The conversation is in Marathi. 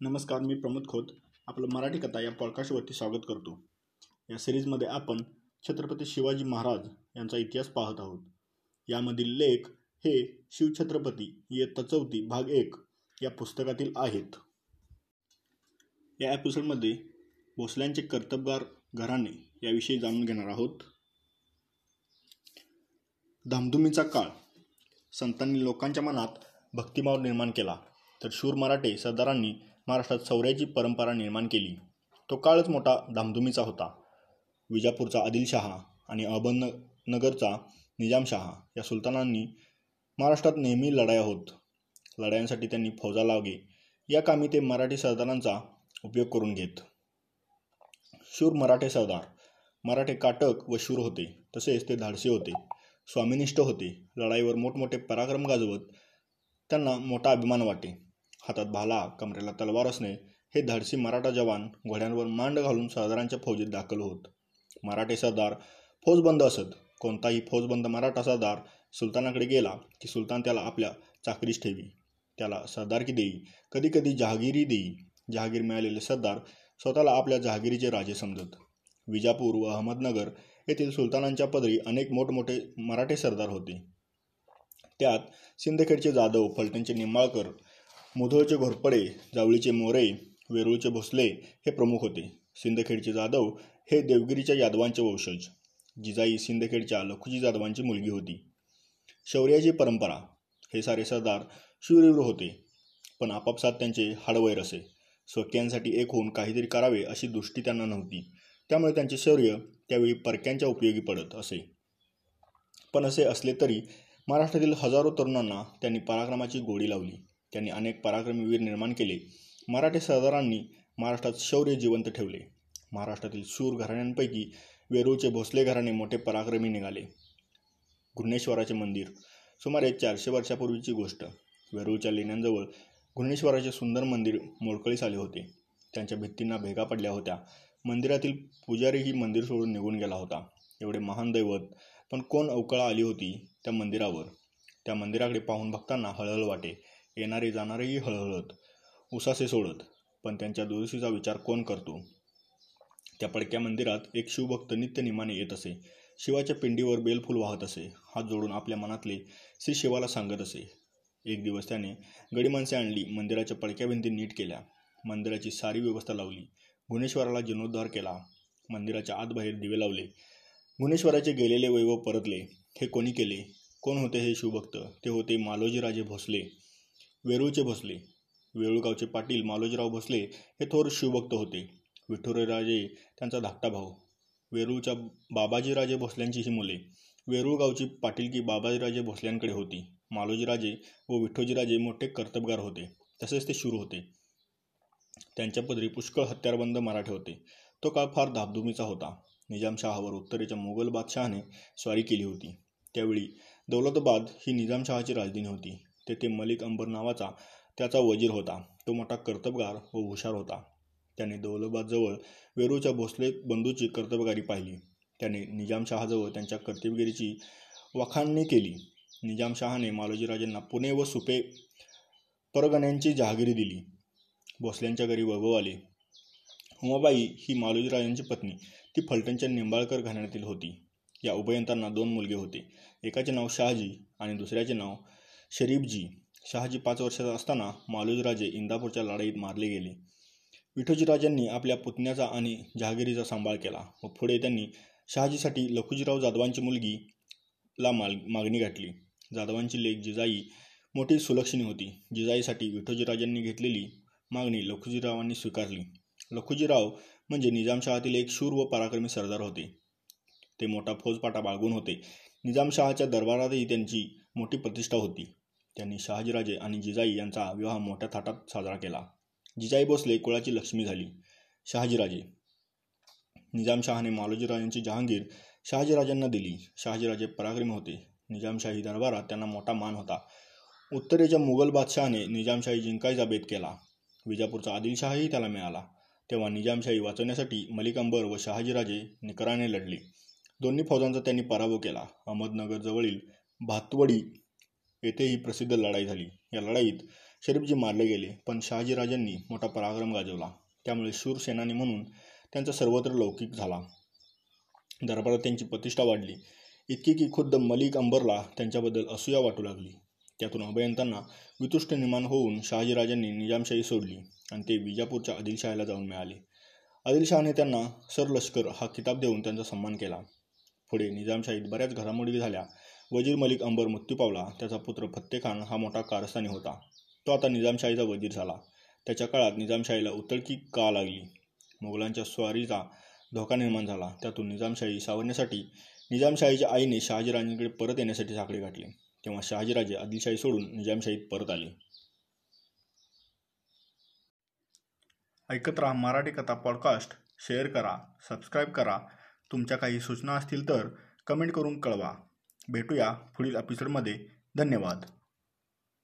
नमस्कार मी प्रमोद खोत. आपलं मराठी कथा या पॉडकास्टवरती स्वागत करतो. या सिरीजमध्ये आपण छत्रपती शिवाजी महाराज यांचा इतिहास पाहत आहोत. यामधील लेख हे शिवछत्रपती इयत्ता चौथी भाग एक या पुस्तकातील आहेत. या एपिसोडमध्ये भोसल्यांचे कर्तबगार घराणे याविषयी जाणून घेणार आहोत. धामधुमीचा काळ. संतांनी लोकांच्या मनात भक्तिभाव निर्माण केला. तर शूर मराठे सरदारांनी महाराष्ट्रात शौर्याची परंपरा निर्माण केली. तो काळच मोठा धामधुमीचा होता. विजापूरचा आदिलशहा आणि अहमदनगरचा निजामशहा या सुलतानांनी महाराष्ट्रात नेहमी लढाया होत. लढायांसाठी त्यांनी फौजा लावगे या कामी ते मराठी सरदारांचा उपयोग करून घेत. शूर मराठे सरदार. मराठे काटक व शूर होते. तसेच ते धाडसी होते. स्वामिनिष्ठ होते. लढाईवर मोठमोठे पराक्रम गाजवत त्यांना मोठा अभिमान वाटे. हातात भाला कमरेला तलवार असणे हे धाडसी मराठा जवान घोड्यांवर मांड घालून सरदारांच्या फौजीत दाखल होत. मराठे सरदार फौजबंद असत. कोणताही फौजबंद मराठा सरदार सुलतानाकडे गेला की सुलतान त्याला आपल्या चाकरीस ठेवी. त्याला सरदारकी देई. कधीकधी जहागिरी देई. जहागीर मिळालेले सरदार स्वतःला आपल्या जहागिरीचे राजे समजत. विजापूर व अहमदनगर येथील सुलतानांच्या पदरी अनेक मोठमोठे मराठे सरदार होते. त्यात सिंदखेडचे जाधव फलटणचे निंबाळकर मुधोळचे घोरपडे जावळीचे मोरे वेरूळचे भोसले हे प्रमुख होते. सिंदखेडचे जाधव हे देवगिरीच्या यादवांचे वंशज. जिजाई सिंदखेडच्या लखुजी जाधवांची मुलगी होती. शौर्याची परंपरा हे सारे सरदार शूरवीर होते. पण आपापसात त्यांचे हाडवैर असे. स्वकीयांसाठी एक होऊन काहीतरी करावे अशी दृष्टी त्यांना नव्हती. त्यामुळे त्यांचे शौर्य त्यावेळी परक्यांच्या उपयोगी पडत असे. पण असे असले तरी महाराष्ट्रातील हजारो तरुणांना त्यांनी पराक्रमाची गोडी लावली. त्यांनी अनेक पराक्रमी वीर निर्माण केले. मराठी सरदारांनी महाराष्ट्रात शौर्य जिवंत ठेवले. महाराष्ट्रातील शूर घराण्यांपैकी वेरूळचे भोसले घराणे मोठे पराक्रमी निघाले. घृणेश्वराचे मंदिर सुमारे चारशे वर्षापूर्वीची गोष्ट. वेरूळच्या लेण्यांजवळ घृणेश्वराचे सुंदर मंदिर मोडकळीस आले होते. त्यांच्या भित्तींना भेगा पडल्या होत्या. मंदिरातील पुजारीही मंदिर सोडून निघून गेला होता. एवढे महान दैवत पण कोण अवकळा आली होती त्या मंदिरावर? त्या मंदिराकडे पाहून भक्तांना हळहळ वाटे. येणारे जाणारेही हळहळत उसासे सोडत पण त्यांच्या दुरुस्तीचा विचार कोण करतो? त्या पडक्या मंदिरात एक शिवभक्त नित्य निमाने येत असे. शिवाच्या पिंडीवर बेलफूल वाहत असे. हात जोडून आपल्या मनातले श्री शिवाला सांगत असे. एक दिवस त्याने गडी माणसे आणली मंदिराच्या पडक्या भिंती नीट केल्या. मंदिराची सारी व्यवस्था लावली. गुणेश्वराला जीर्णोद्धार केला. मंदिराच्या आतबाहेर दिवे लावले. गुणेश्वराचे गेलेले वैभव परतले. हे कोणी केले? कोण होते हे शिवभक्त? ते होते मालोजीराजे भोसले. वेरूळचे भोसले वेरूळगावचे पाटील मालोजीराव भोसले हे थोर शिवभक्त होते. विठुराजे त्यांचा धाकटा भाऊ. वेरूळच्या बाबाजीराजे भोसल्यांची ही मुले. वेरूळगावची पाटीलकी बाबाजीराजे भोसल्यांकडे होती. मालोजीराजे व विठ्ठोजीराजे मोठे कर्तबगार होते. तसेच ते शूर होते. त्यांच्या पदरी पुष्कळ हत्यारबंद मराठे होते. तो काळ फार धाबधुमीचा होता. निजामशहावर उत्तरेच्या मोगल बादशहाने स्वारी केली होती. त्यावेळी दौलताबाद ही निजामशहाची राजधानी होती. तेथे मलिक अंबर नावाचा त्याचा वजीर होता. तो मोठा कर्तबगार व हुशार होता. त्याने दौलबाजवळ वेरूच्या भोसले बंधूची कर्तबगारी पाहिली. त्याने निजामशहाजवळ त्यांच्या कर्तबगिरीची वाखाणणी केली. निजामशहाने मालोजीराजेंना पुणे व सुपे परगण्यांची जहागिरी दिली. भोसल्यांच्या घरी वैभव आले. उमाबाई ही मालोजीराजांची पत्नी. ती फलटणच्या निंबाळकर घराण्यातील होती. या उभयंतांना दोन मुलगे होते. एकाचे नाव शहाजी आणि दुसऱ्याचे नाव शरीफजी शहाजी पाच वर्षाचा असताना मालोजीराजे इंदापूरच्या लढाईत मारले गेले. विठोजीराजांनी आपल्या पुतण्याचा आणि जहागिरीचा सांभाळ केला व पुढे त्यांनी शहाजीसाठी लखुजीराव जाधवांची मुलगी ला माल मागणी घातली. जाधवांची लेख जिजाई मोठी सुलक्षणी होती. जिजाईसाठी विठोजीराजांनी घेतलेली मागणी लखुजीरावांनी स्वीकारली. लखुजीराव म्हणजे निजामशहातील एक शूर व पराक्रमी सरदार होते. ते मोठा फौजपाटा बाळगून होते. निजामशहाच्या दरबारातही त्यांची मोठी प्रतिष्ठा होती. त्यांनी शहाजीराजे आणि जिजाई यांचा विवाह मोठ्या थाटात साजरा केला. जिजाई भोसले कुळाची लक्ष्मी झाली. शहाजीराजे. निजामशहाने मालोजीराजांची जहांगीर शहाजीराजांना दिली. शहाजीराजे पराक्रमी होते. निजामशाही दरबारात त्यांना मोठा मान होता. उत्तरेच्या मुघल बादशहाने निजामशाही जिंकायचा बेत केला. विजापूरचा आदिलशहाही त्याला मिळाला. तेव्हा निजामशाही वाचवण्यासाठी मलिक अंबर व शहाजीराजे निकराने लढली. दोन्ही फौजांचा त्यांनी पराभव केला. अहमदनगरजवळील भातवडी येथे ही प्रसिद्ध लढाई झाली. या लढाईत शरीफजी मारले गेले पण शहाजीराजांनी मोठा पराक्रम गाजवला. त्यामुळे शूरसेनानी म्हणून त्यांचा सर्वत्र लौकिक झाला. दरबारात त्यांची प्रतिष्ठा वाढली. इतकी की खुद्द मलिक अंबरला त्यांच्याबद्दल असूया वाटू लागली. त्यातून अभयंतांना वितुष्ट निर्माण होऊन शहाजीराजांनी निजामशाही सोडली आणि ते विजापूरच्या आदिलशाहला जाऊन मिळाले. आदिलशहाने त्यांना सरलष्कर हा किताब देऊन त्यांचा सन्मान केला. पुढे निजामशाहीत बऱ्याच घडामोडी झाल्या. वजीर मलिक अंबर मृत्यू पावला. त्याचा पुत्र फत्तेखान हा मोठा कारस्थानी होता. तो आता निजामशाहीचा वजीर झाला. त्याच्या काळात निजामशाहीला उतळकी का लागली? मुघलांच्या स्वारीचा धोका निर्माण झाला. त्यातून निजामशाही सावरण्यासाठी निजामशाहीच्या आईने शहाजीराजांकडे परत येण्यासाठी साखळी गाठली. तेव्हा शहाजीराजे आदिलशाही सोडून निजामशाहीत परत आले. ऐकत राहा मराठी कथा पॉडकास्ट शेअर करा सबस्क्राईब करा. तुमच्या काही सूचना असतील तर कमेंट करून कळवा. भेटूया पुढील एपिसोडमध्ये धन्यवाद.